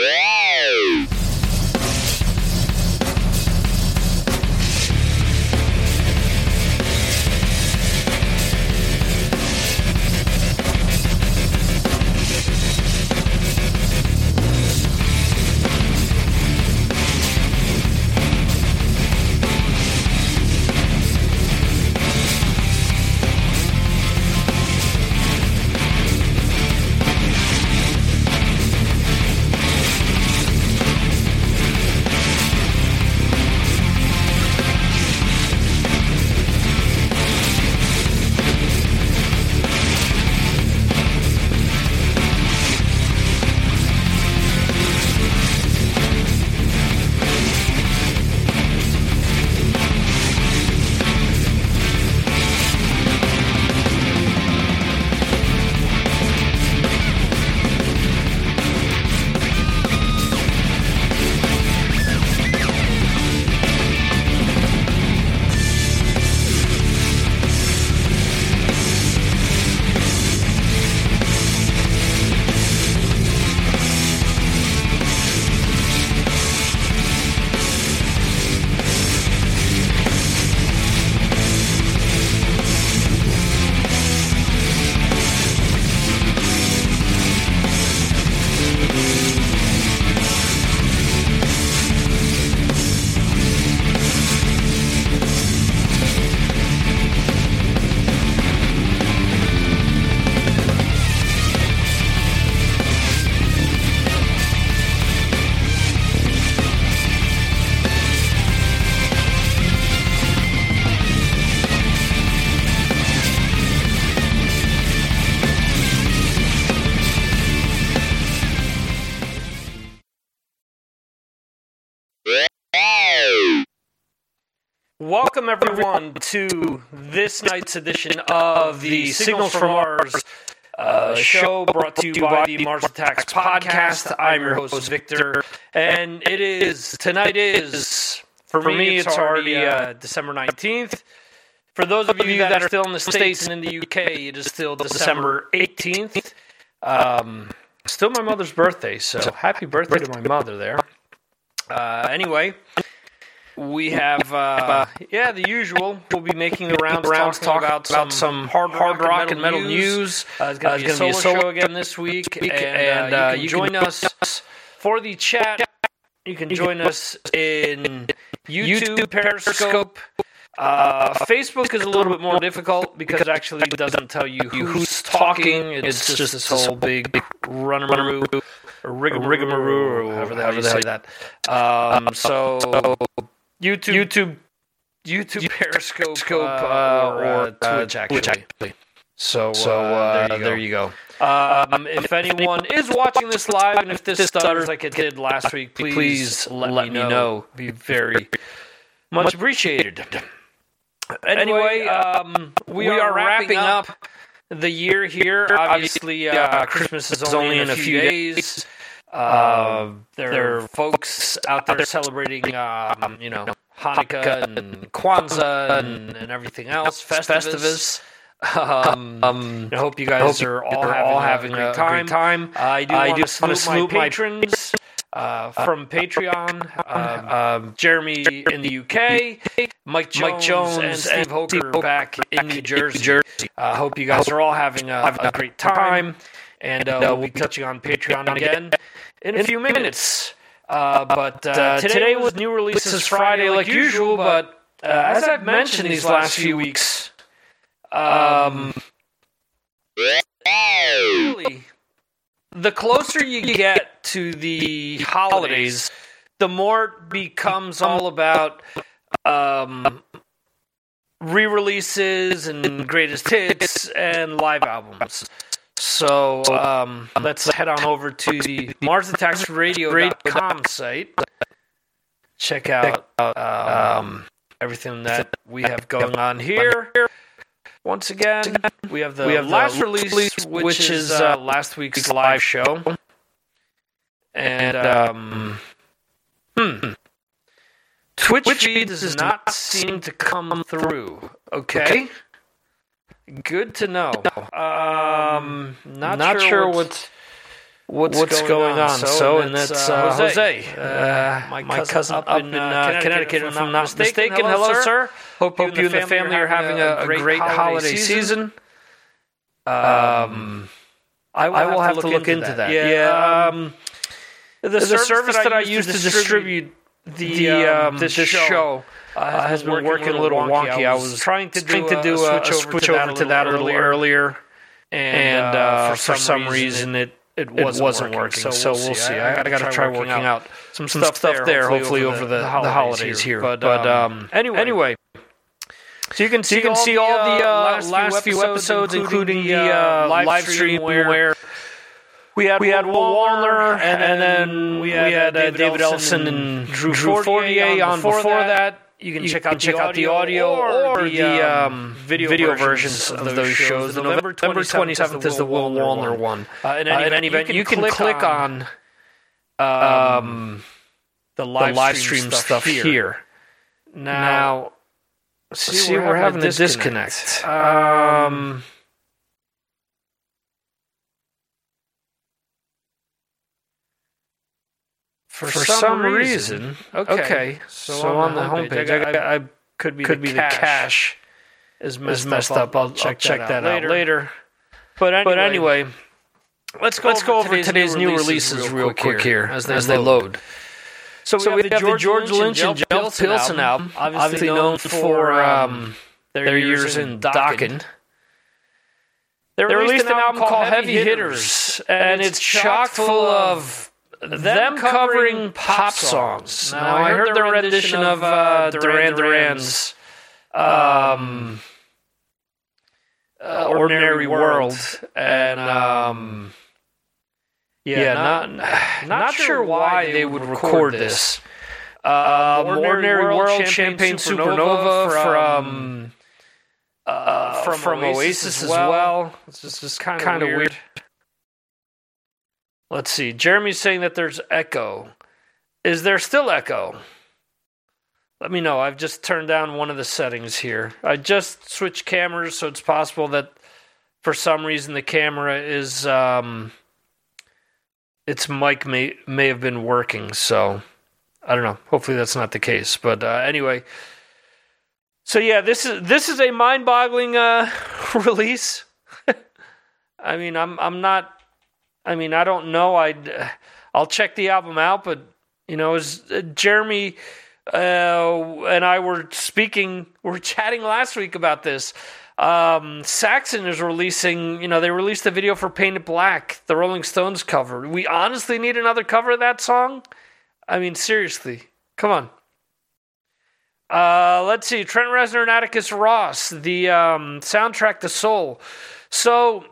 Yeah. Welcome, everyone, to this night's edition of the Signals from Mars uh, show brought to you by the Mars Attacks podcast. I'm your host, Victor, and it is tonight is for me. It's already uh, December nineteenth. For those of you that are still in the states and in the UK, it is still December eighteenth. Um, still my mother's birthday, so happy birthday to my mother there. Uh, anyway, we have uh, yeah the usual. We'll be making the rounds, rounds talking about some, some hard, hard rock and metal, news. Uh, it's going to be, a solo show again this week, and, and uh, you, can join us for the chat. You can join us in YouTube, Periscope. Uh, Facebook is a little bit more difficult because actually it doesn't tell you who's talking. It's just this whole big runamaroo or rigamaroo or however the hell you say that. Um, so YouTube, YouTube, YouTube, Periscope, Scope, uh, or uh, Twitch, actually. actually. So, so uh, there, you there, you go. Um, if anyone is watching this live, and if this stutters like it did last week, please, please let, let, me know. know. Be very much appreciated. Anyway, um, we, we are wrapping up the year here. Obviously, uh, Christmas is only in a few days. Uh, there, there are folks out there celebrating, um, you know, Hanukkah and Kwanzaa and, and everything else, Festivus. Um, um, I hope you guys hope are all having, all having a, great time. time. Uh, I do I want to salute, salute my patrons. Uh, from Patreon, um, um, Jeremy in the UK, Mike Jones, Mike Jones and Steve Hoker back in New Jersey. I uh, hope you guys are all having a, a great time, and uh, we'll be touching on Patreon again in a few minutes. Uh, but uh, uh, today was new releases Friday like usual, but uh, as I've mentioned these last few weeks, um, really, the closer you get to the holidays, the more it becomes all about um, re-releases and greatest hits and live albums. So um, let's head on over to the MarsAttacksRadio.com site. Check out um, everything that we have going on here. Once again, we have the we have last the release, which is uh, last week's live show. And um, hmm, Twitch feed does not seem to come through. Okay. Good to know. Um, not, not sure, sure what's what's, what's going, going, on. So, so and that's uh, Jose, uh, my, my, cousin, up, in uh, Connecticut, if I'm not mistaken. mistaken. Hello, Hello, sir. Hope, Hope you and the family are having a, a great, great holiday season. Um, I will, I will have, have, to look, into, into that. that. Yeah. Um, the, the service, service that I use to distribute the, um, um this, show, uh, has been working, a little wonky. wonky. I was trying to do, to do a, a, switch over, to, that a little earlier, and uh, for, some reason it it wasn't, it wasn't working. working. So, we'll, we'll see. I, I, got to try working out, some, some stuff, stuff there, hopefully, over the, the, holidays, holidays here. But, but um, um, anyway, anyway, so you can see, so you can all, see the, all the uh, last, few episodes, including, including the uh, live stream where, where we had we had Will Wallner, and, and, then we had, we had uh, David Ellefson and Drew Fortier on before that. You can you check out, check out the audio or, or the um, um, video, video versions, versions of those shows. The November 27th is the Will Wallner one. Uh, in any, uh, in any event, you can, you can click on, on um, the live, the live stream, stream stuff, here. here. Now, see, see we're, we're having a disconnect. disconnect. Um, for, for some, some reason, reason, okay. okay. So, so, on, the homepage, homepage I, I, I, could be could the be cache. the cache is messed, is messed up. up. I'll, check, I'll check that, that, out, later. But anyway, but anyway, let's go let's over go over today's, today's new releases, releases real, quick here, here as they, as they load. So we, so have, we have, the George, Lynch and Jeff Pilson album, obviously, known for um, um, their, their years in Dokken. They released an album called Heavy Hitters, and it's chock full of them, covering, pop songs. Now, I heard their rendition of uh, uh Duran Duran's um, uh, Ordinary World, and um, yeah, yeah not, not, sure why they would record this. Uh, Ordinary, World, Champagne, Supernova, from uh, from, from Oasis, Oasis as well. It's just, just kind of weird. weird. Let's see. Jeremy's saying that there's echo. Is there still echo? Let me know. I've just turned down one of the settings here. I just switched cameras, so it's possible that for some reason the camera is um, its mic may may have been working. So I don't know. Hopefully that's not the case. But uh, anyway, so yeah, this is this is a mind-boggling uh, release. I mean, I'm I'm not I mean, I don't know. I I'll check the album out, but you know, as uh, Jeremy uh, and I were speaking, we are chatting last week about this. Um, Saxon is releasing, you know, they released the video for Painted Black, the Rolling Stones cover. We honestly need another cover of that song. I mean, seriously, come on. Uh, let's see, Trent Reznor and Atticus Ross, the um, soundtrack to Soul. So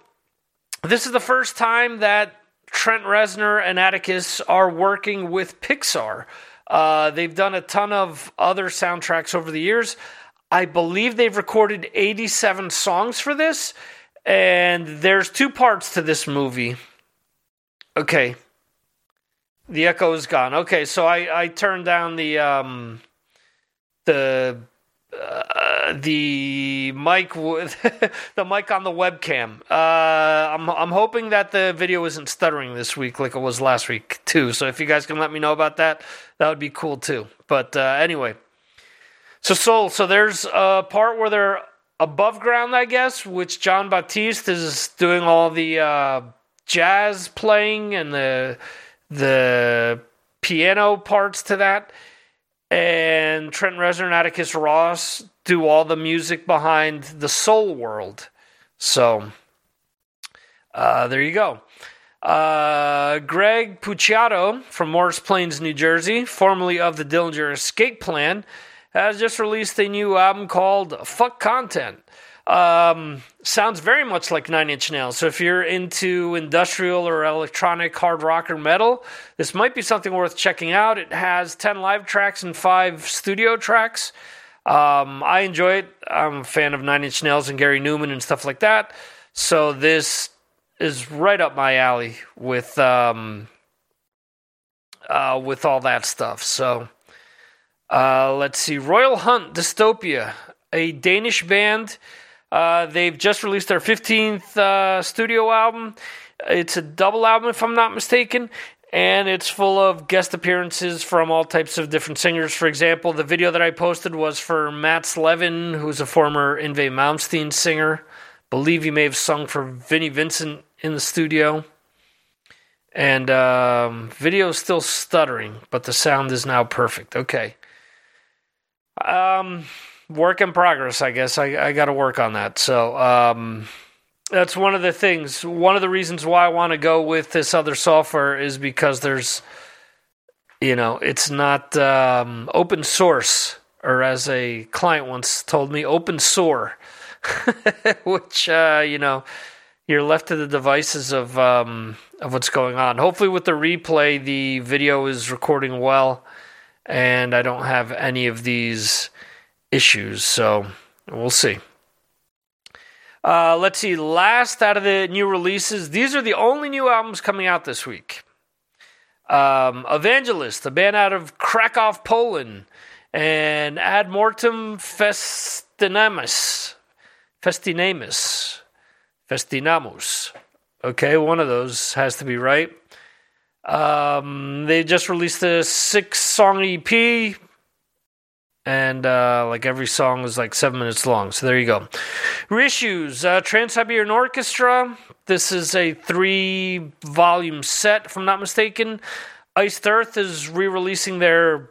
this is the first time that Trent Reznor and Atticus are working with Pixar. Uh, they've done a ton of other soundtracks over the years. I believe they've recorded 87 songs for this, and there's two parts to this movie. Okay. The echo is gone. Okay, so I, I turned down the um, the uh, the mic with the mic on the webcam. Uh, I'm I'm hoping that the video isn't stuttering this week like it was last week too. So if you guys can let me know about that, that would be cool too. But uh, anyway, so Soul. So there's a part where they're above ground, I guess, which Jon Batiste is doing all the uh, jazz playing and the the piano parts to that and Trent Reznor and Atticus Ross do all the music behind the Soul World. So uh, there you go. Uh, Greg Puciato from Morris Plains, New Jersey, formerly of the Dillinger Escape Plan, has just released a new album called Fuck Content. Um, sounds very much like Nine Inch Nails. So if you're into industrial or electronic hard rock or metal, this might be something worth checking out. It has 10 live tracks and 5 studio tracks. Um, I enjoy it. I'm a fan of Nine Inch Nails and Gary Numan and stuff like that. So this is right up my alley with um, uh, with all that stuff. So uh, let's see, Royal Hunt Dystopia, a Danish band Uh, they've just released their 15th uh, studio album. It's a double album, if I'm not mistaken, and it's full of guest appearances from all types of different singers. For example, the video that I posted was for Mats Levin, who's a former Yngwie Malmsteen singer. Believe he may have sung for Vinnie Vincent in the studio. And um, video is still stuttering, but the sound is now perfect. Okay. Um, work in progress, I guess. I, I got to work on that. So um, that's one of the things. One of the reasons why I want to go with this other software is because there's, you know, it's not um, open source, or as a client once told me, open sore, which, uh, you know, you're left to the devices of um, of what's going on. Hopefully, with the replay, the video is recording well, and I don't have any of these issues. So we'll see. Uh, let's see. Last out of the new releases, these are the only new albums coming out this week. Um, Evangelist, a band out of Krakow, Poland, and Ad Mortem Festinamus. Festinamus. Festinamus. Okay, one of those has to be right. Um, they just released a six song EP, and uh, like every song is like seven minutes long. So there you go. Reissues uh, Trans Siberian Orchestra. This is a three volume set, if I'm not mistaken. Iced Earth is re releasing their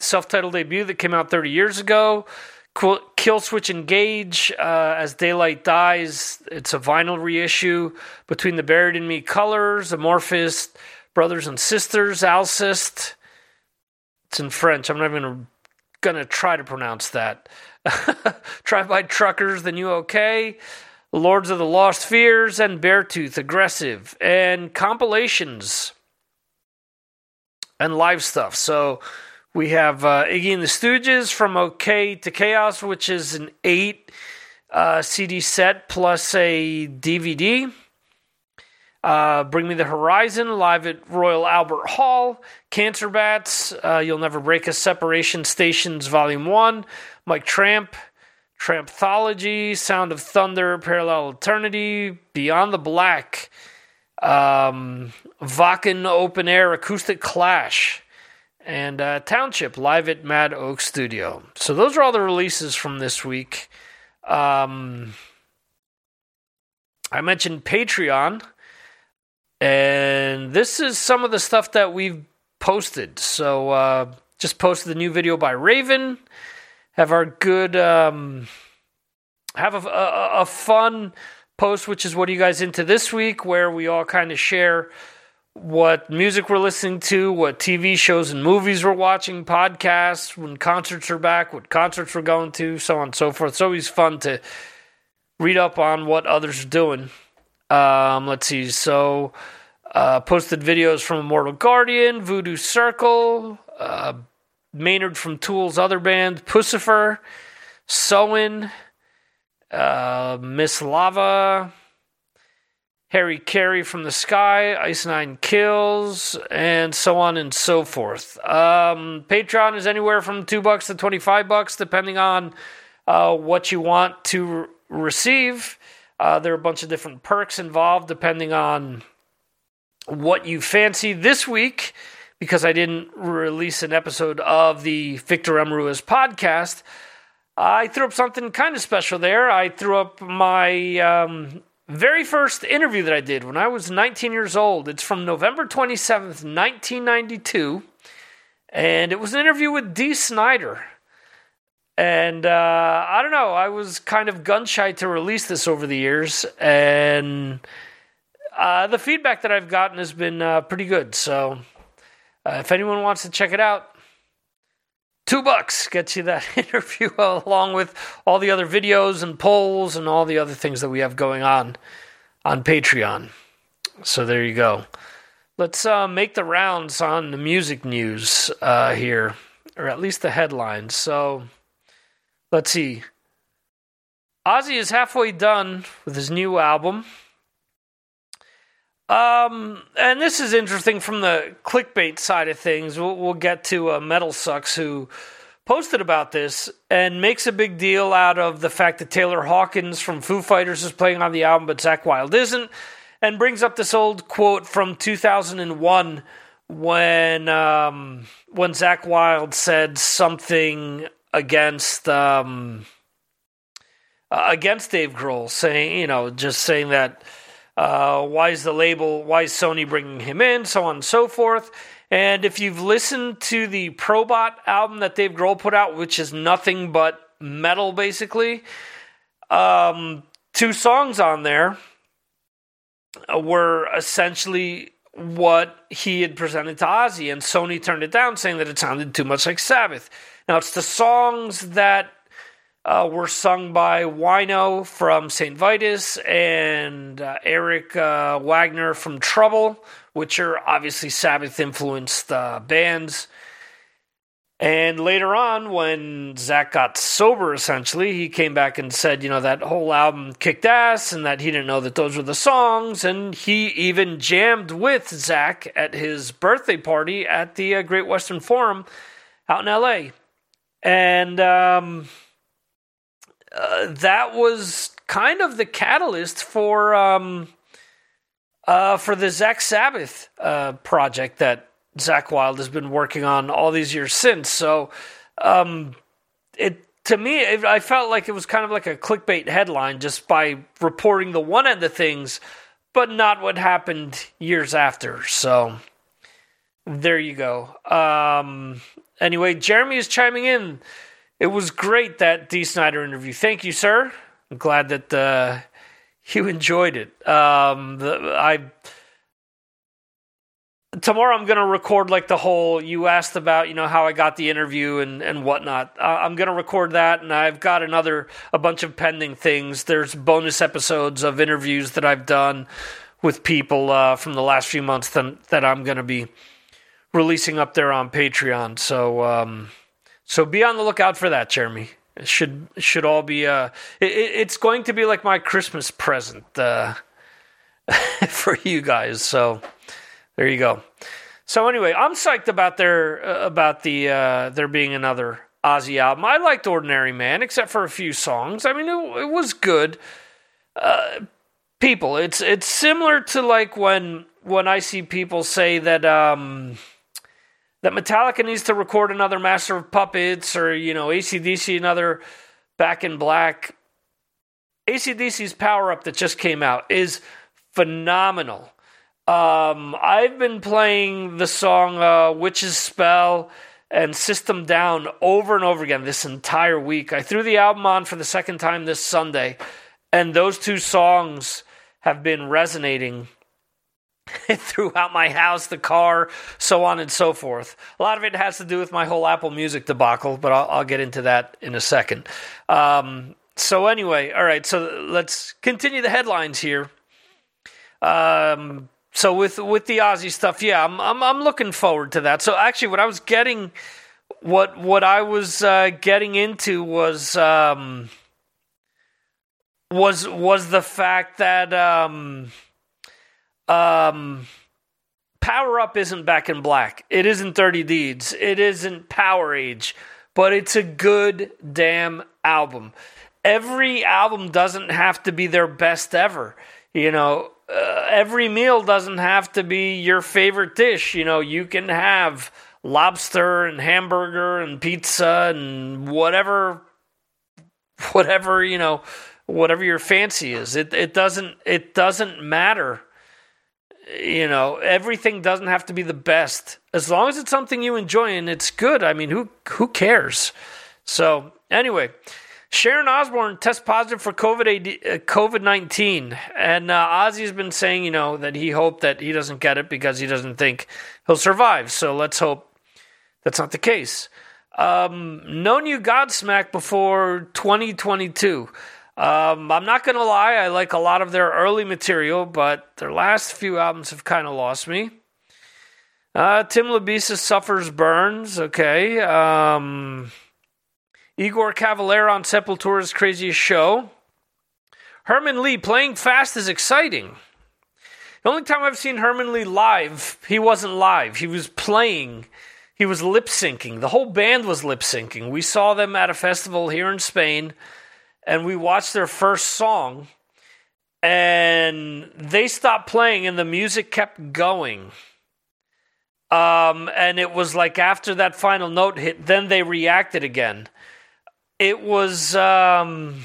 self titled debut that came out 30 years ago. Killswitch Engage, uh, As Daylight Dies, it's a vinyl reissue. Between the Buried and Me Colors, Amorphis, Brothers and Sisters, Alcest. It's in French. I'm not even going to try to pronounce that. Drive by Truckers, The New OK, Lords of the Lost Fears, and Beartooth, Aggressive, and compilations and live stuff. So we have uh, Iggy and the Stooges from OK to Chaos, which is an eight uh, CD set plus a DVD. Uh, Bring Me the Horizon live at Royal Albert Hall. Cancer Bats, uh, You'll Never Break Us, Separation Stations Volume 1. Mike Tramp, Trampthology, Sound of Thunder, Parallel Eternity, Beyond the Black, um, Wacken Open Air Acoustic Clash and uh, Township live at Mad Oak Studio. So those are all the releases from this week. Um, I mentioned Patreon, and this is some of the stuff that we've posted. So uh, just posted the new video by Raven. Have our good, um, have a, a, a fun post, which is what are you guys into this week, where we all kind of share what music we're listening to, what TV shows and movies we're watching, podcasts, when concerts are back, what concerts we're going to, so on and so forth. It's always fun to read up on what others are doing. Um, let's see. So, uh, posted videos from Immortal Guardian, Voodoo Circle, uh, Maynard from Tool's other band, Puscifer, Soen, uh, Miss Lava. Harry Carey from the Sky, Ice Nine Kills, and so on and so forth. Um, Patreon is anywhere from two bucks to twenty five bucks, depending on uh, what you want to re- receive. Uh, there are a bunch of different perks involved, depending on what you fancy. This week, because I didn't release an episode of the Victor M. Ruiz podcast, I threw up something kind of special there. I threw up my um, very first interview that I did when I was 19 years old. It's from November 27th, 1992. And it was an interview with Dee Snider. And uh, I don't know, I was kind of gun shy to release this over the years. And uh, the feedback that I've gotten has been uh, pretty good. So uh, if anyone wants to check it out, two bucks gets you that interview along with all the other videos and polls and all the other things that we have going on on Patreon. So there you go. Let's uh, make the rounds on the music news uh, here, or at least the headlines. So let's see. Ozzy is halfway done with his new album. Um, and this is interesting from the clickbait side of things. We'll, we'll get to uh, Metal Sucks, who posted about this and makes a big deal out of the fact that Taylor Hawkins from Foo Fighters is playing on the album, but Zakk Wylde isn't, and brings up this old quote from 2001 when um, when Zakk Wylde said something against um, against Dave Grohl, saying you know just saying that uh, why is the label, why is Sony bringing him in, so on and so forth. And if you've listened to the Probot album that Dave Grohl put out, which is nothing but metal basically, um, two songs on there were essentially what he had presented to Ozzy, and Sony turned it down, saying that it sounded too much like Sabbath. Now, it's the songs that uh, were sung by Wino from St. Vitus and uh, Eric uh, Wagner from Trouble, which are obviously Sabbath influenced uh, bands. And later on, when Zakk got sober, essentially, he came back and said, you know, that whole album kicked ass and that he didn't know that those were the songs. And he even jammed with Zakk at his birthday party at the uh, Great Western Forum out in LA. And um, uh, that was kind of the catalyst for um, uh, for the Zakk Sabbath uh, project that Zakk Wylde has been working on all these years since. So um, it to me, it, I felt like it was kind of like a clickbait headline just by reporting the one end of things, but not what happened years after. So there you go. Um, anyway, Jeremy is chiming in it was great that Dee Snider interview. Thank you, sir. I'm glad that uh, you enjoyed it. Um, the, I tomorrow I'm going to record like the whole you asked about you know how I got the interview and and whatnot. Uh, I'm going to record that, and I've got another a bunch of pending things. There's bonus episodes of interviews that I've done with people uh, from the last few months that, that I'm going to be releasing up there on Patreon. So. Um, so be on the lookout for that, Jeremy. It should should all be uh it, it's going to be like my Christmas present uh for you guys. So there you go. So anyway, I'm psyched about their uh, about the uh there being another Ozzy album. I liked Ordinary Man except for a few songs. I mean it, it was good. Uh people, it's it's similar to like when when I see people say that um that Metallica needs to record another Master of Puppets or, you know, ACDC another Back in Black. ACDC's Power Up that just came out is phenomenal. Um, I've been playing the song uh, Witch's Spell and System Down over and over again this entire week. I threw the album on for the second time this Sunday, and those two songs have been resonating throughout my house, the car, so on and so forth. A lot of it has to do with my whole Apple Music debacle, but I'll, I'll get into that in a second. Um, so anyway, all right. So let's continue the headlines here. Um, so with with the Ozzy stuff, yeah, I'm, I'm I'm looking forward to that. So actually, what I was getting, what what I was uh, getting into was um, was was the fact that. Um, um, Power Up isn't Back in Black. It isn't Dirty Deeds. It isn't Powerage. but it's a good damn album. Every album doesn't have to be their best ever. You know, uh, every meal doesn't have to be your favorite dish. You know, you can have lobster and hamburger and pizza and whatever whatever, you know, whatever your fancy is. It it doesn't it doesn't matter you know, everything doesn't have to be the best. As long as it's something you enjoy and it's good, I mean, who who cares? So, anyway, Sharon Osbourne test positive for COVID uh, COVID nineteen, and uh, Ozzy's been saying, you know, that he hoped that he doesn't get it because he doesn't think he'll survive. So let's hope that's not the case. Um, no new Godsmack before 2022. Um, I'm not going to lie, I like a lot of their early material, but their last few albums have kind of lost me. Uh, Tim Lambesis suffers burns, okay. Um, Igor Cavalera on Sepultura's craziest show. Herman Li playing fast is exciting. The only time I've seen Herman Li live, he wasn't live. He was playing he was lip syncing. The whole band was lip syncing. We saw them at a festival here in Spain, and we watched their first song, and they stopped playing, and the music kept going. Um, and it was like after that final note hit, then they reacted again. It was um,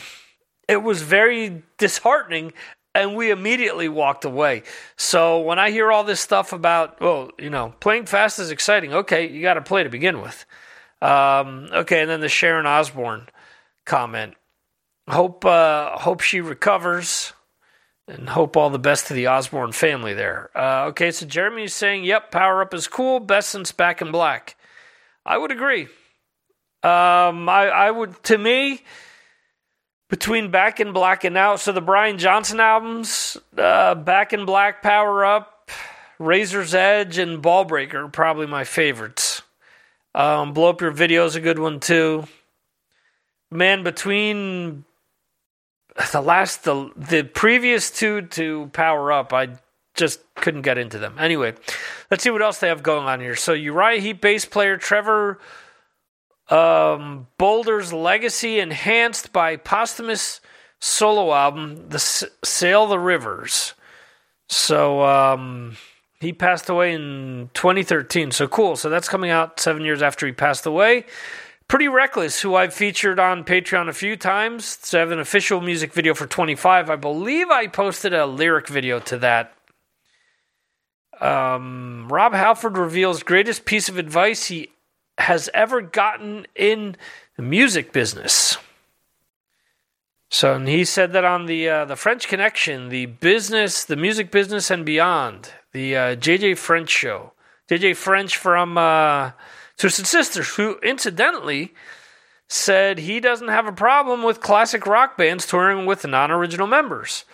it was very disheartening and we immediately walked away. So when I hear all this stuff about, well, you know, playing fast is exciting. Okay, you got to play to begin with. Um, okay, and then the Sharon Osbourne comment. Hope uh, hope she recovers, and hope all the best to the Osbourne family there. Uh, okay, so Jeremy is saying, "Yep, Power Up is cool, best since Back in Black." I would agree. Um, I, I would to me between Back in Black and now. So the Brian Johnson albums, uh, Back in Black, Power Up, Razor's Edge, and Ballbreaker are probably my favorites. Um, Blow Up Your Video is a good one too. Man, between the last, the the previous two to Power Up, I just couldn't get into them. Anyway, let's see what else they have going on here. So Uriah Heep bass player Trevor um, Bolder's legacy enhanced by posthumous solo album, The S- Sail the Rivers. So um, he passed away in 2013. So cool. So that's coming out seven years after he passed away. Pretty Reckless, who I've featured on Patreon a few times. So I have an official music video for 25. I believe I posted a lyric video to that. Um, Rob Halford reveals greatest piece of advice he has ever gotten in the music business. So and he said that on the uh, the French Connection, the business, the music business, and beyond, the uh, JJ French show. JJ French from uh, Twisted Sisters, who incidentally said he doesn't have a problem with classic rock bands touring with non-original members.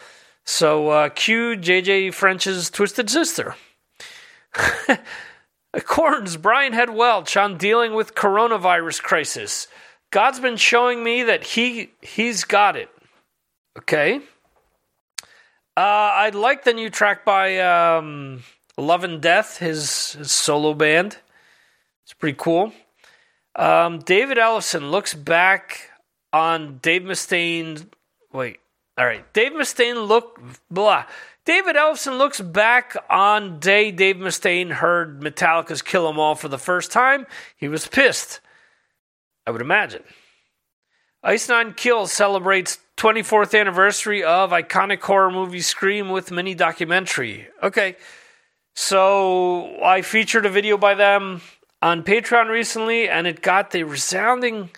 So uh, cue JJ French's Twisted Sister. Korn's, Brian Head Welch on dealing with coronavirus crisis. God's been showing me that he he's got it. Okay. Uh, I like the new track by um, Love and Death, his, his, solo band. It's pretty cool. Um, David Ellefson looks back on Dave Mustaine. Wait, all right. Dave Mustaine look blah. David Ellefson looks back on day Dave Mustaine heard Metallica's Kill 'Em All for the first time. He was pissed. I would imagine. Ice Nine Kills celebrates 24th anniversary of iconic horror movie Scream with mini documentary. Okay, so I featured a video by them on Patreon recently, and it got the resounding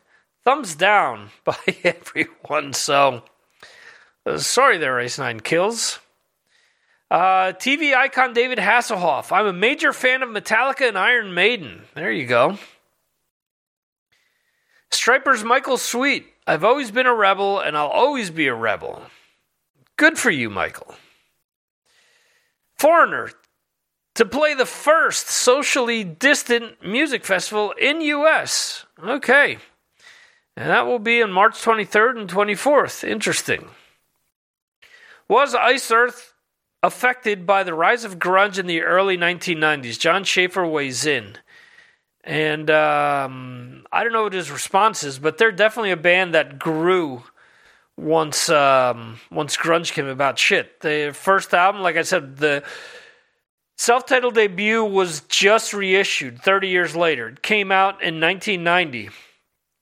thumbs down by everyone. So uh, sorry there, Ice Nine Kills. Uh, TV icon David Hasselhoff. I'm a major fan of Metallica and Iron Maiden. There you go. Stryper's Michael Sweet. I've always been a rebel and I'll always be a rebel. Good for you, Michael. Foreigner to play the first socially distant music festival in US. Okay. And that will be on March 23rd and 24th. Interesting. Was Iced Earth affected by the rise of grunge in the early 1990s. Jon Schaffer weighs in. And um, I don't know what his response is, but they're definitely a band that grew once um, once grunge came about. Shit, the first album, like I said, the self-titled debut was just reissued 30 years later. It came out in 1990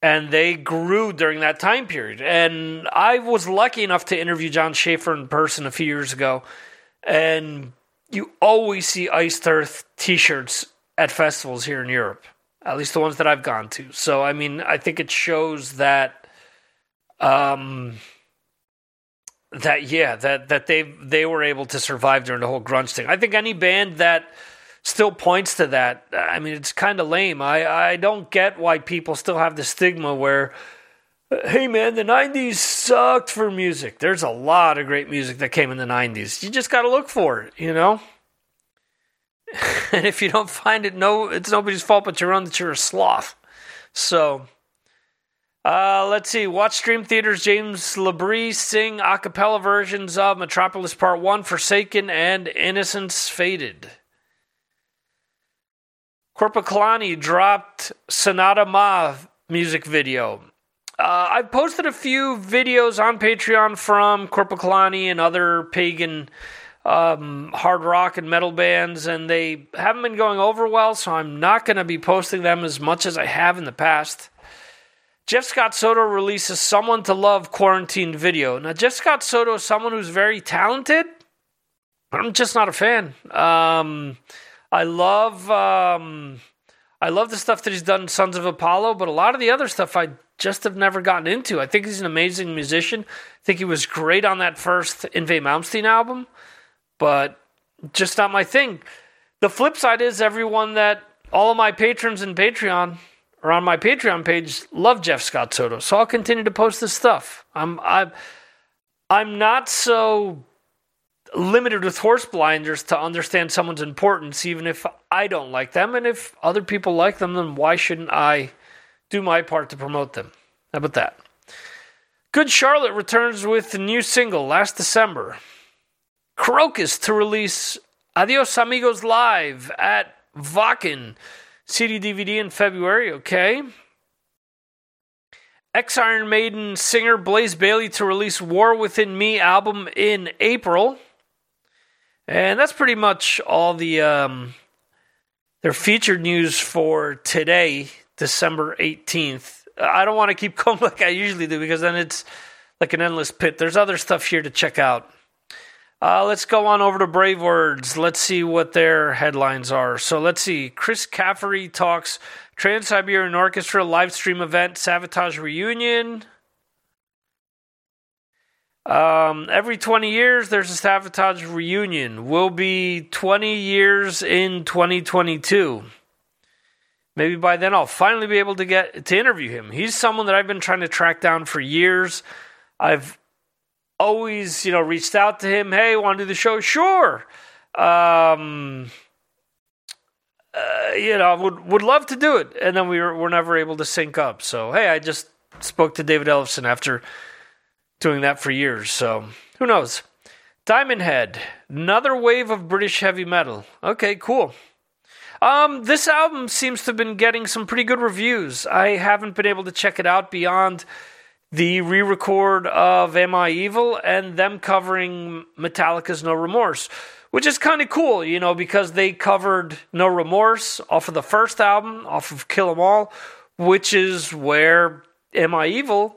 and they grew during that time period. And I was lucky enough to interview Jon Schaffer in person a few years ago, and you always see Iced Earth T-shirts at festivals here in Europe, at least the ones that I've gone to. So I mean, I think it shows that, um, that yeah, that that they they were able to survive during the whole grunge thing. I think any band that still points to that, I mean, it's kind of lame. I I don't get why people still have the stigma where hey man, the 90s sucked for music. There's a lot of great music that came in the 90s. You just got to look for it, you know? and if you don't find it, no, it's nobody's fault but your own that you're a sloth. So, uh, let's see. Watch Dream Theater's James Labrie sing a cappella versions of Metropolis Part 1, Forsaken, and Innocence Faded. Korpiklaani dropped Sonata Ma music video. Uh, I've posted a few videos on Patreon from Korpiklaani and other pagan um, hard rock and metal bands, and they haven't been going over well, so I'm not going to be posting them as much as I have in the past. Jeff Scott Soto releases Someone to Love quarantine video. Now, Jeff Scott Soto is someone who's very talented. I'm just not a fan. Um, I love um, I love the stuff that he's done Sons of Apollo, but a lot of the other stuff I just have never gotten into. I think he's an amazing musician. I think he was great on that first Yngwie Malmsteen album but just not my thing. The flip side is everyone that all of my patrons and Patreon or on my Patreon page love Jeff Scott Soto, so I'll continue to post this stuff. I'm I'm I'm not so limited with horse blinders to understand someone's importance, even if I don't like them, and if other people like them, then why shouldn't I do my part to promote them? How about that? Good Charlotte returns with a new single last December. Krokus to release Adios Amigos Live at Wacken CD DVD in February, okay? Ex Iron Maiden singer Blaze Bayley to release War Within Me album in April. And that's pretty much all the um, their featured news for today, December 18th. I don't want to keep going like I usually do because then it's like an endless pit. There's other stuff here to check out. Uh, let's go on over to Brave Words. Let's see what their headlines are. So let's see. Chris Caffery talks Trans Siberian Orchestra live stream event, Savatage Reunion. Um, every 20 years, there's a Savatage reunion. Will be 20 years in 2022. Maybe by then I'll finally be able to get to interview him. He's someone that I've been trying to track down for years. I've always, you know, reached out to him. Hey, want to do the show? Sure. Um, uh, you know, would would love to do it, and then we were, were never able to sync up. So hey, I just spoke to David Ellefson after doing that for years. So who knows? Diamond Head, another wave of British heavy metal. Okay, cool. Um, this album seems to have been getting some pretty good reviews. I haven't been able to check it out beyond the re record of Am I Evil and them covering Metallica's No Remorse, which is kind of cool, you know, because they covered No Remorse off of the first album, off of Kill 'Em All, which is where Am I Evil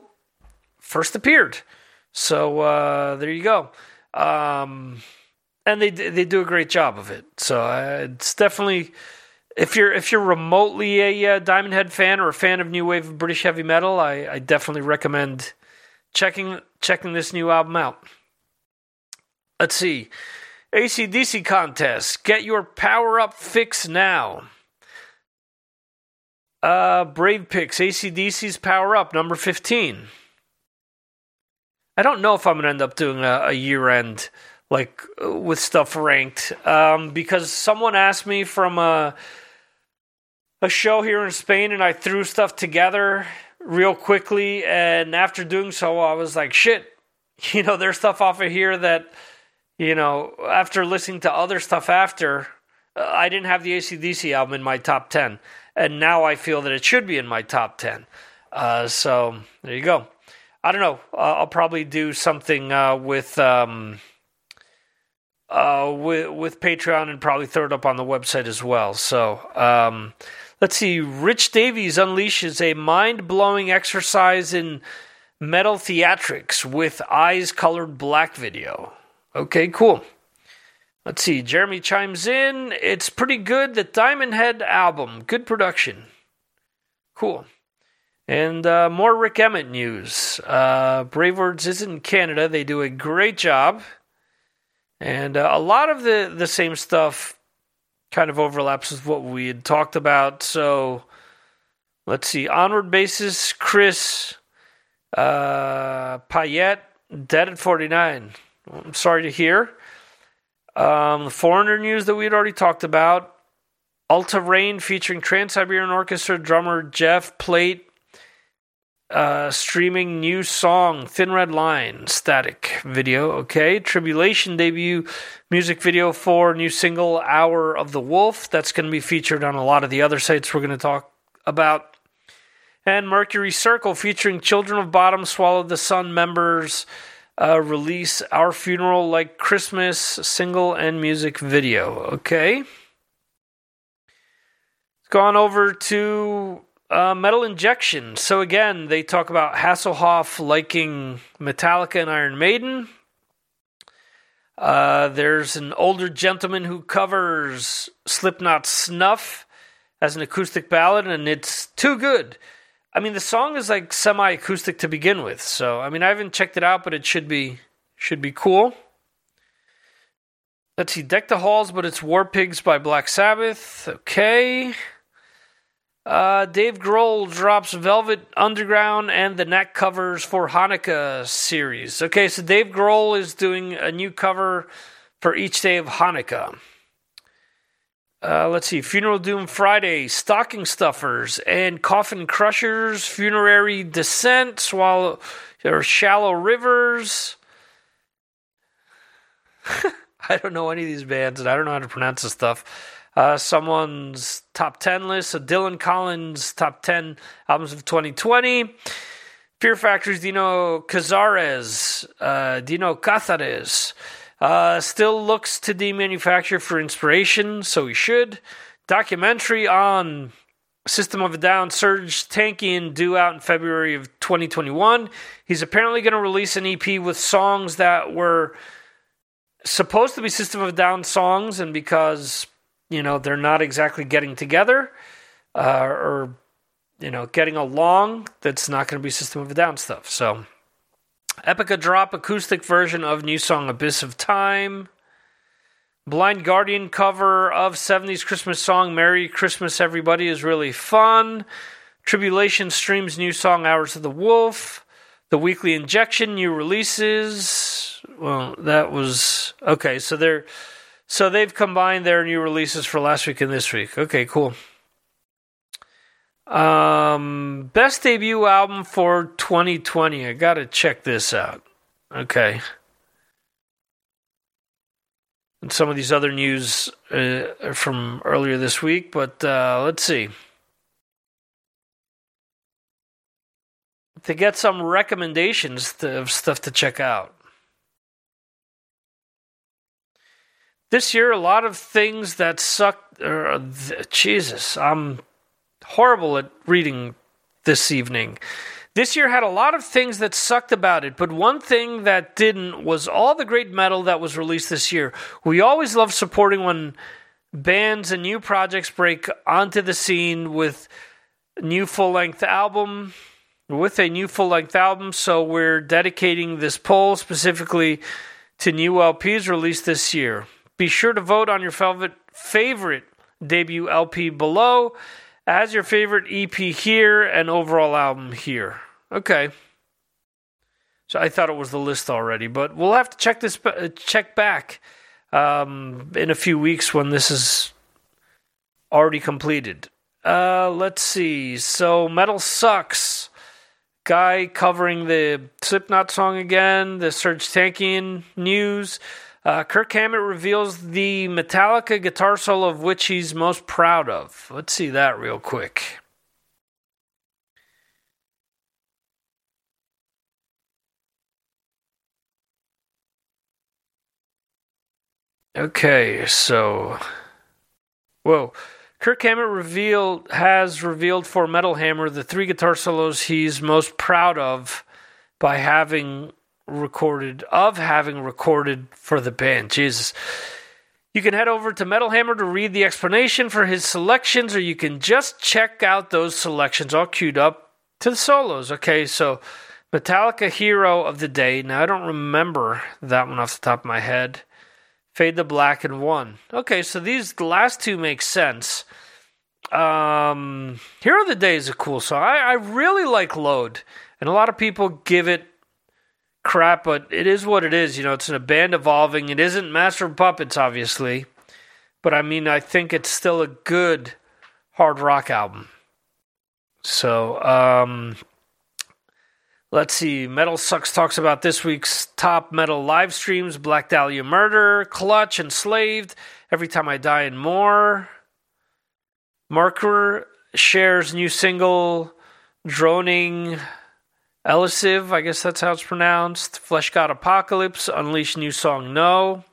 first appeared. So uh, there you go. Um, and they they do a great job of it. So uh, it's definitely if you're if you're remotely a uh, Diamond Head fan or a fan of new wave of British heavy metal, I, I definitely recommend checking checking this new album out. Let's see. ACDC contest. Get your power up fix now. Uh, Brave Picks. ACDC's Power Up, number 15. I don't know if I'm to end up doing a, a year end like with stuff ranked um, because someone asked me from a a show here in Spain and I threw stuff together real quickly. And after doing so, I was like, shit, you know, there's stuff off of here that, you know, after listening to other stuff after, uh, I didn't have the ACDC album in my top 10. And now I feel that it should be in my top 10. Uh, so there you go. I don't know. Uh, I'll probably do something uh, with. Um, uh, with with Patreon and probably throw it up on the website as well. So um, Let's see. Rich Davies unleashes a mind blowing exercise in metal theatrics with eyes colored black video. Okay, cool. Let's see. Jeremy chimes in. It's pretty good. The Diamond Head album. Good production. Cool. And uh, more Rik Emmett news. Uh, Brave Words is in Canada. They do a great job. And uh, a lot of the, the same stuff kind of overlaps with what we had talked about. So let's see. Onward basis, Chris uh, Payette, dead at 49. I'm sorry to hear. Um, the foreigner news that we had already talked about. Alta Rain featuring Trans Siberian Orchestra drummer Jeff Plate uh, streaming new song Thin Red Line static video. Okay, Tribulation debut music video for new single Hour of the Wolf. That's going to be featured on a lot of the other sites we're going to talk about. And Mercury Circle featuring Children of Bodom Swallow the Sun members uh, release Our Funeral Like Christmas single and music video. Okay. It's gone over to uh, Metal Injection. So again, they talk about Hasselhoff liking Metallica and Iron Maiden. Uh, there's an older gentleman who covers Slipknot Snuff as an acoustic ballad, and it's too good. I mean, the song is like semi-acoustic to begin with, so I mean, I haven't checked it out, but it should be should be cool. Let's see, Deck the Halls, but it's War Pigs by Black Sabbath. Okay. Uh, Dave Grohl drops Velvet Underground and the neck covers for Hanukkah series. Okay, so Dave Grohl is doing a new cover for each day of Hanukkah. Uh, let's see, Funeral Doom Friday, Stocking Stuffers, and Coffin Crushers, Funerary Descent, Swallow or Shallow Rivers. I don't know any of these bands, and I don't know how to pronounce this stuff uh, someone's top 10 list. So Dylan Collins' top 10 albums of 2020. Fear Factory's Dino Cazares, uh, Dino Cazares, uh, still looks to the manufacturer for inspiration, so he should. Documentary on System of a Down, Serj Tankian, due out in February of 2021. He's apparently going to release an EP with songs that were supposed to be System of a Down songs, and because you know they're not exactly getting together uh, or you know getting along that's not going to be system of a down stuff. So epica drop acoustic version of new song abyss of time. Blind guardian cover of 70s christmas song merry christmas everybody is really fun. Tribulation streams new song hours of the wolf. The weekly injection new releases. Well that was okay so they're so they've combined their new releases for last week and this week. Okay, cool. Um, best debut album for 2020. I gotta check this out. Okay. And some of these other news uh, from earlier this week, but uh, let's see. To get some recommendations to, of stuff to check out. This year, a lot of things that sucked. Uh, Jesus, I'm horrible at reading this evening. This year had a lot of things that sucked about it, but one thing that didn't was all the great metal that was released this year. We always love supporting when bands and new projects break onto the scene with new full length album with a new full length album. So we're dedicating this poll specifically to new LPs released this year. Be sure to vote on your favorite debut LP below as your favorite EP here and overall album here. Okay. So I thought it was the list already, but we'll have to check this uh, check back um, in a few weeks when this is already completed. Uh, let's see. So metal sucks. Guy covering the Slipknot song again. The Serj Tankian news. Uh, Kirk Hammett reveals the Metallica guitar solo of which he's most proud of. Let's see that real quick. Okay, so whoa. Kirk Hammett revealed has revealed for Metal Hammer the three guitar solos he's most proud of by having recorded, of having recorded for the band. Jesus. You can head over to Metal Hammer to read the explanation for his selections, or you can just check out those selections all queued up to the solos. Okay, so Metallica Hero of the Day. Now, I don't remember that one off the top of my head. Fade to Black and One. Okay, so these the last two make sense. Um, Hero of the Day is a cool song. I, I really like Load, and a lot of people give it crap, but it is what it is. You know, it's in a band evolving. It isn't Master of Puppets, obviously, but I mean, I think it's still a good hard rock album. So, um, Let's see. Metal Sucks talks about this week's top metal live streams Black Dahlia Murder, Clutch, Enslaved, Every Time I Die, and more. Merkur shares new single, Droning Elisive, I guess that's how it's pronounced. Fleshgod Apocalypse, Unleash new song No.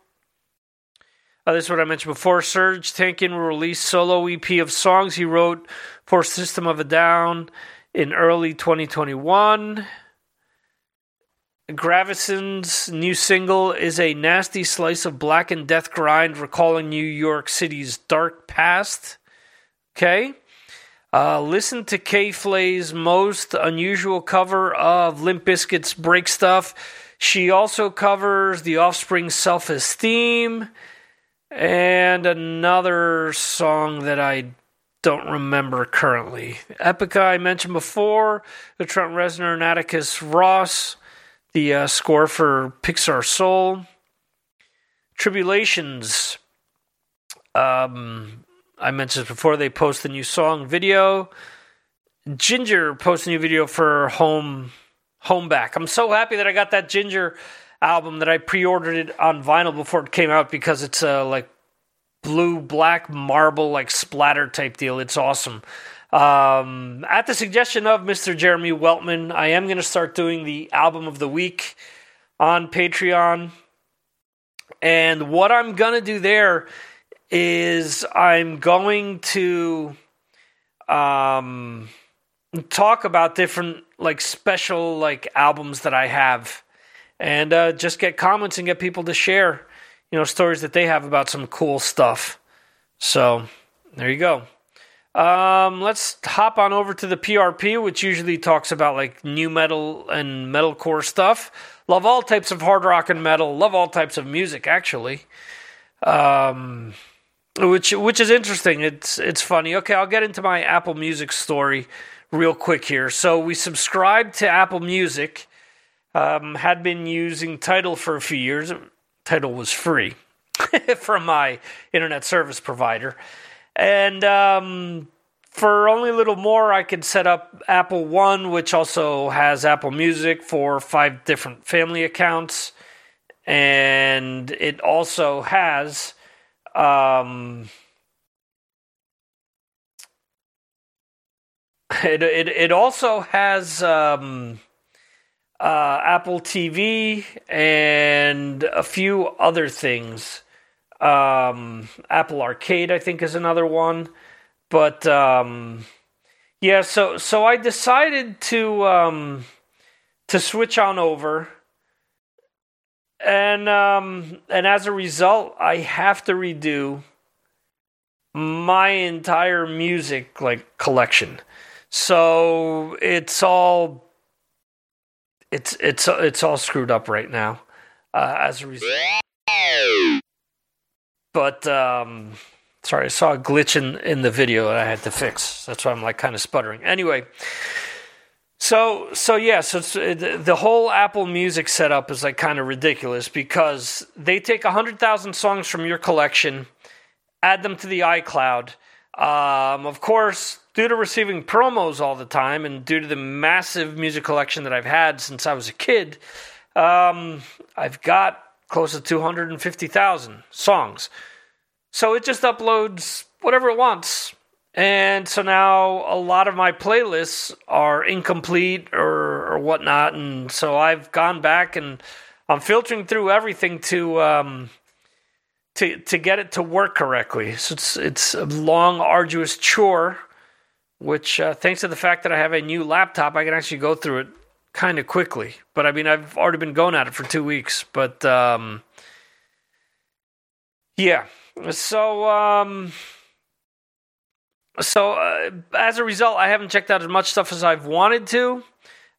Uh, this is what I mentioned before. Serj Tankian will release solo EP of songs he wrote for System of a Down in early 2021. Gravesend's new single is a nasty slice of black and death grind, recalling New York City's dark past. Okay. Uh, listen to K Flay's most unusual cover of Limp Bizkit's Break Stuff. She also covers The Offspring's Self Esteem and another song that I don't remember currently. Epica, I mentioned before, the Trent Reznor and Atticus Ross, the uh, score for Pixar Soul. Tribulations, um, I mentioned before, they post the new song video. Ginger posts a new video for Home Home Back. I'm so happy that I got that Ginger album that I pre-ordered it on vinyl before it came out because it's a like blue black marble like splatter type deal. It's awesome. Um, at the suggestion of Mr. Jeremy Weltman, I am going to start doing the album of the week on Patreon. And what I'm going to do there is I'm going to um, talk about different like special like albums that I have and uh, just get comments and get people to share, you know, stories that they have about some cool stuff. So there you go. Um, let's hop on over to the PRP, which usually talks about like new metal and metalcore stuff. Love all types of hard rock and metal. Love all types of music, actually. Um, which which is interesting. It's it's funny. Okay, I'll get into my Apple Music story real quick here. So we subscribed to Apple Music um, had been using Tidal for a few years. Tidal was free from my internet service provider. And um, for only a little more, I could set up Apple One, which also has Apple Music for five different family accounts. And it also has. Um, it, it, it also has um, uh, Apple TV, and a few other things. Um, Apple Arcade, I think, is another one. But um, yeah, so so I decided to um, to switch on over, and um, and as a result, I have to redo my entire music like collection. So it's all it's it's it's all screwed up right now uh, as a result. But um, sorry, I saw a glitch in in the video that I had to fix. That's why I'm like kind of sputtering. Anyway. So so yeah, so the, the whole Apple Music setup is like kind of ridiculous because they take hundred thousand songs from your collection, add them to the iCloud. Um, of course, due to receiving promos all the time and due to the massive music collection that I've had since I was a kid, um, I've got close to 250,000 songs. So it just uploads whatever it wants. And so now a lot of my playlists are incomplete or, or whatnot. And so I've gone back and I'm filtering through everything to. Um, to, to get it to work correctly. So it's it's a long, arduous chore which, uh, thanks to the fact that I have a new laptop, I can actually go through it kind of quickly. But I mean, I've already been going at it for two weeks. But um, yeah, so um, so uh, as a result, I haven't checked out as much stuff as I've wanted to.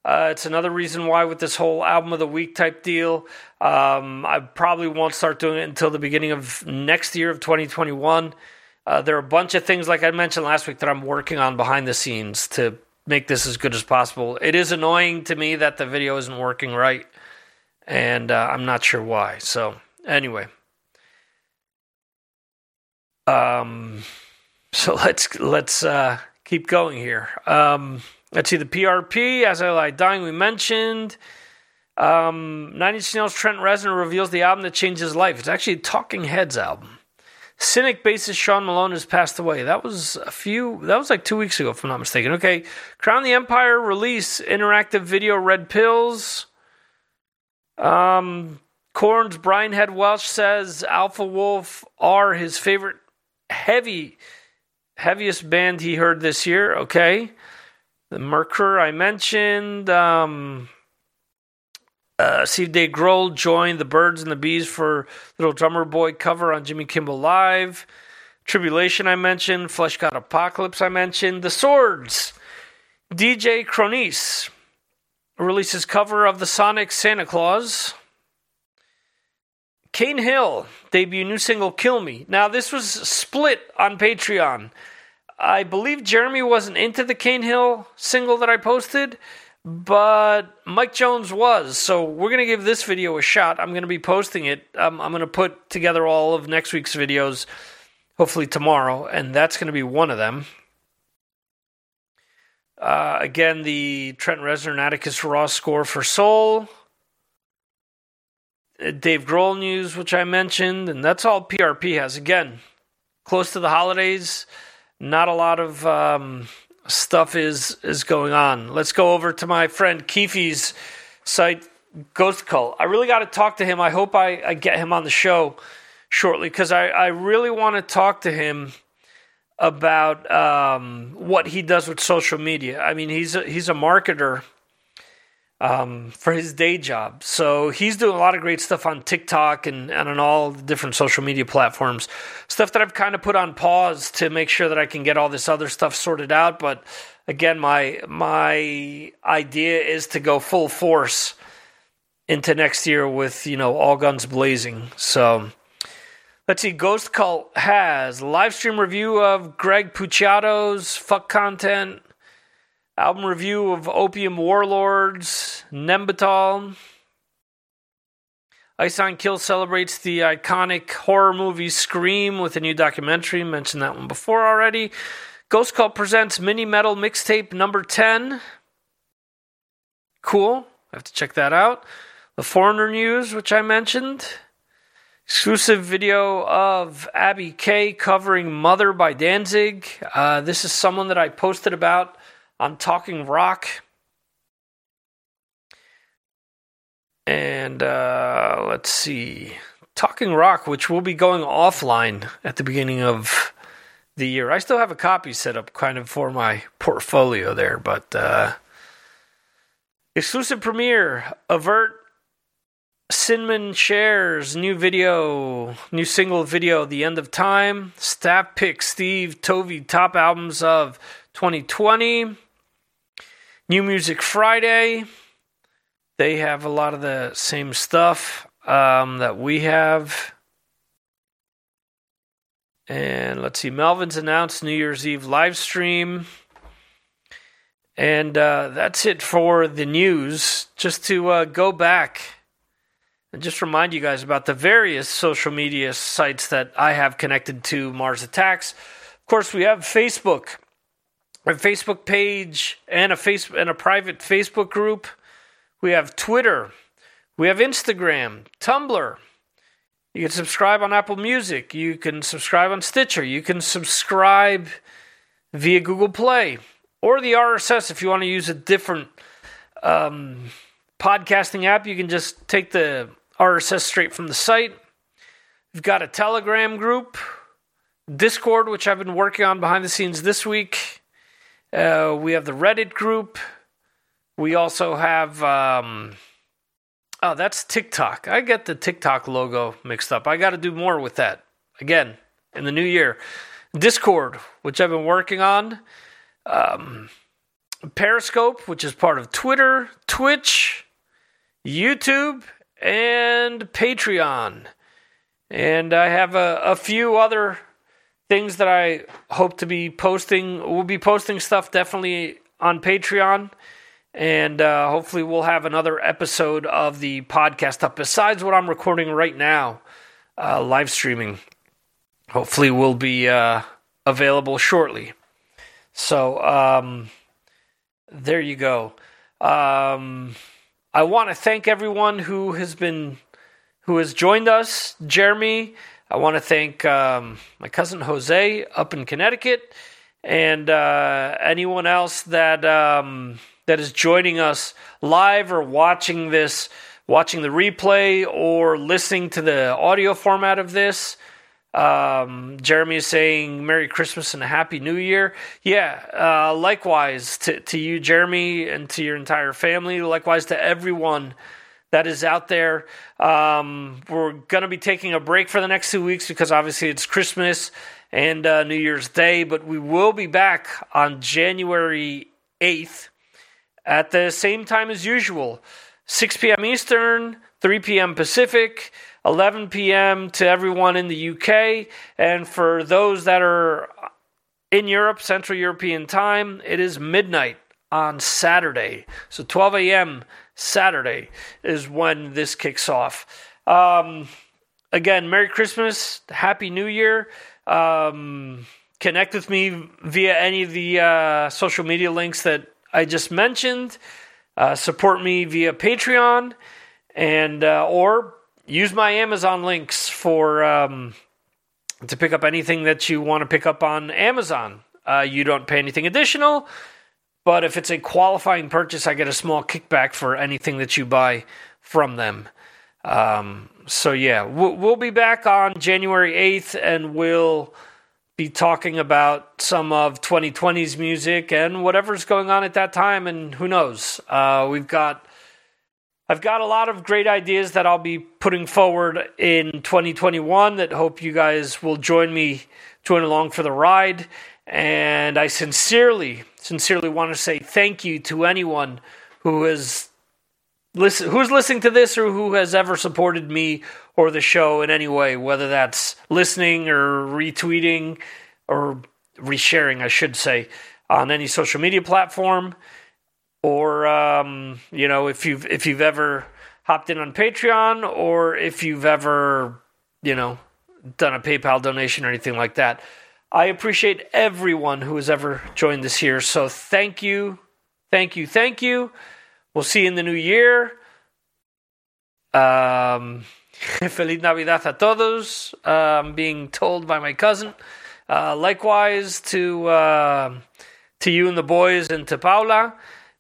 Uh, it's another reason why, with this whole album of the week type deal, um, I probably won't start doing it until the beginning of next year of 2021. Uh, there are a bunch of things, like I mentioned last week, that I'm working on behind the scenes to make this as good as possible. It is annoying to me that the video isn't working right, and uh, I'm not sure why. So, anyway. Um, so let's let's uh, keep going here. Um, Let's see the PRP, As I Lay Dying, we mentioned. Um, Nine Inch Nails Trent Reznor reveals the album that changed his life. It's actually a Talking Heads album. Cynic bassist Sean Malone has passed away. That was a few, that was like two weeks ago, if I'm not mistaken. Okay. Crown the Empire release, interactive video, Red Pills. Um, Korn's Brian Head Welch says Alpha Wolf are his favorite heavy, heaviest band he heard this year. Okay. The Merkur I mentioned. Um, uh, Steve Dave Grohl joined the Birds and the Bees for Little Drummer Boy cover on Jimmy Kimmel Live. Tribulation I mentioned. Fleshgod Apocalypse I mentioned. The Swords. DJ Kronis releases cover of the Sonic Santa Claus. Kane Hill debut new single Kill Me. Now this was split on Patreon. I believe Jeremy wasn't into the Kane Hill single that I posted, but Mike Jones was. So we're going to give this video a shot. I'm going to be posting it. Um, I'm going to put together all of next week's videos, hopefully tomorrow, and that's going to be one of them. Uh, again, the Trent Reznor and Atticus Ross score for Soul. Dave Grohl news, which I mentioned, and that's all PRP has. Again, close to the holidays not a lot of um, stuff is is going on. Let's go over to my friend Keefe's site, Ghost Cult. I really got to talk to him. I hope I, I get him on the show shortly because I, I really want to talk to him about um, what he does with social media. I mean, he's a, he's a marketer um, for his day job. So he's doing a lot of great stuff on TikTok and, and on all the different social media platforms. Stuff that I've kind of put on pause to make sure that I can get all this other stuff sorted out. But again, my my idea is to go full force into next year with you know all guns blazing. So. Let's see. Ghost Cult has live stream review of Greg Puciato's fuck content Album review of Opium Warlords, Neanderthal. Ice Nine Kills celebrates the iconic horror movie Scream with a new documentary. Mentioned that one before already. Ghost Cult presents Mini Metal Mixtape number 10. Cool. I have to check that out. The Foreigner News, which I mentioned. Exclusive video of Abby K covering Mother by Danzig. Uh, this is someone that I posted about on Talking Rock. And uh, let's see. Talking Rock, which will be going offline at the beginning of the year. I still have a copy set up kind of for my portfolio there, but uh, exclusive premiere Avert Sinman shares new video, new single video, The End of Time. Staff pick Steve Tovey top albums of 2020. New Music Friday. They have a lot of the same stuff um, that we have. And let's see, Melvins announced New Year's Eve live stream. And uh, that's it for the news. Just to uh, go back and just remind you guys about the various social media sites that I have connected to Mars Attacks. Of course, we have Facebook a Facebook page and a face and a private Facebook group. We have Twitter. We have Instagram, Tumblr. You can subscribe on Apple Music. You can subscribe on Stitcher. You can subscribe via Google Play or the RSS if you want to use a different um, podcasting app. You can just take the RSS straight from the site. We've got a Telegram group, Discord, which I've been working on behind the scenes this week. Uh, we have the Reddit group. We also have. Um, oh, that's TikTok. I get the TikTok logo mixed up. I got to do more with that again in the new year. Discord, which I've been working on. Um, Periscope, which is part of Twitter, Twitch, YouTube, and Patreon. And I have a, a few other things that I hope to be posting. We'll be posting stuff definitely on Patreon. And uh, hopefully, we'll have another episode of the podcast up besides what I'm recording right now, uh, live streaming. Hopefully, will be uh, available shortly. So, um, there you go. Um, I want to thank everyone who has been who has joined us. Jeremy, I want to thank um, my cousin Jose up in Connecticut, and uh, anyone else that um, that is joining us live or watching this, watching the replay or listening to the audio format of this. Um, Jeremy is saying Merry Christmas and a Happy New Year. Yeah, uh, likewise to, to you, Jeremy, and to your entire family. Likewise to everyone that is out there. Um, we're going to be taking a break for the next two weeks because obviously it's Christmas and uh, New Year's Day, but we will be back on January 8th at the same time as usual 6 p.m. Eastern, 3 p.m. Pacific. 11 p.m. to everyone in the UK. And for those that are in Europe, Central European time, it is midnight on Saturday. So 12 a.m. Saturday is when this kicks off. Um, again, Merry Christmas, Happy New Year. Um, connect with me via any of the uh, social media links that I just mentioned. Uh, support me via Patreon and uh, or use my Amazon links for um, to pick up anything that you want to pick up on Amazon. Uh, you don't pay anything additional, but if it's a qualifying purchase, I get a small kickback for anything that you buy from them. Um, so yeah, we'll, we'll be back on January eighth, and we'll be talking about some of 2020's music and whatever's going on at that time. And who knows? Uh, we've got I've got a lot of great ideas that I'll be putting forward in 2021 that hope you guys will join me, join along for the ride. And I sincerely, sincerely want to say thank you to anyone who is listen, who's listening to this or who has ever supported me or the show in any way, whether that's listening or retweeting or resharing, I should say, on any social media platform or um, you know if you've if you've ever hopped in on Patreon or if you've ever you know done a PayPal donation or anything like that. I appreciate everyone who has ever joined this here. So thank you, thank you, thank you. We'll see you in the new year. Um, Feliz Navidad a todos. Uh, I'm being told by my cousin. Uh, likewise to uh, to you and the boys and to Paula.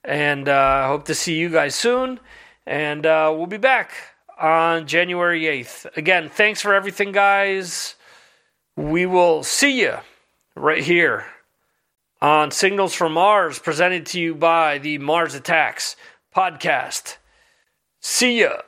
And I uh, hope to see you guys soon. And uh, we'll be back on January 8th. Again, thanks for everything, guys we will see you right here on Signals from Mars, presented to you by the Mars Attacks podcast. See ya.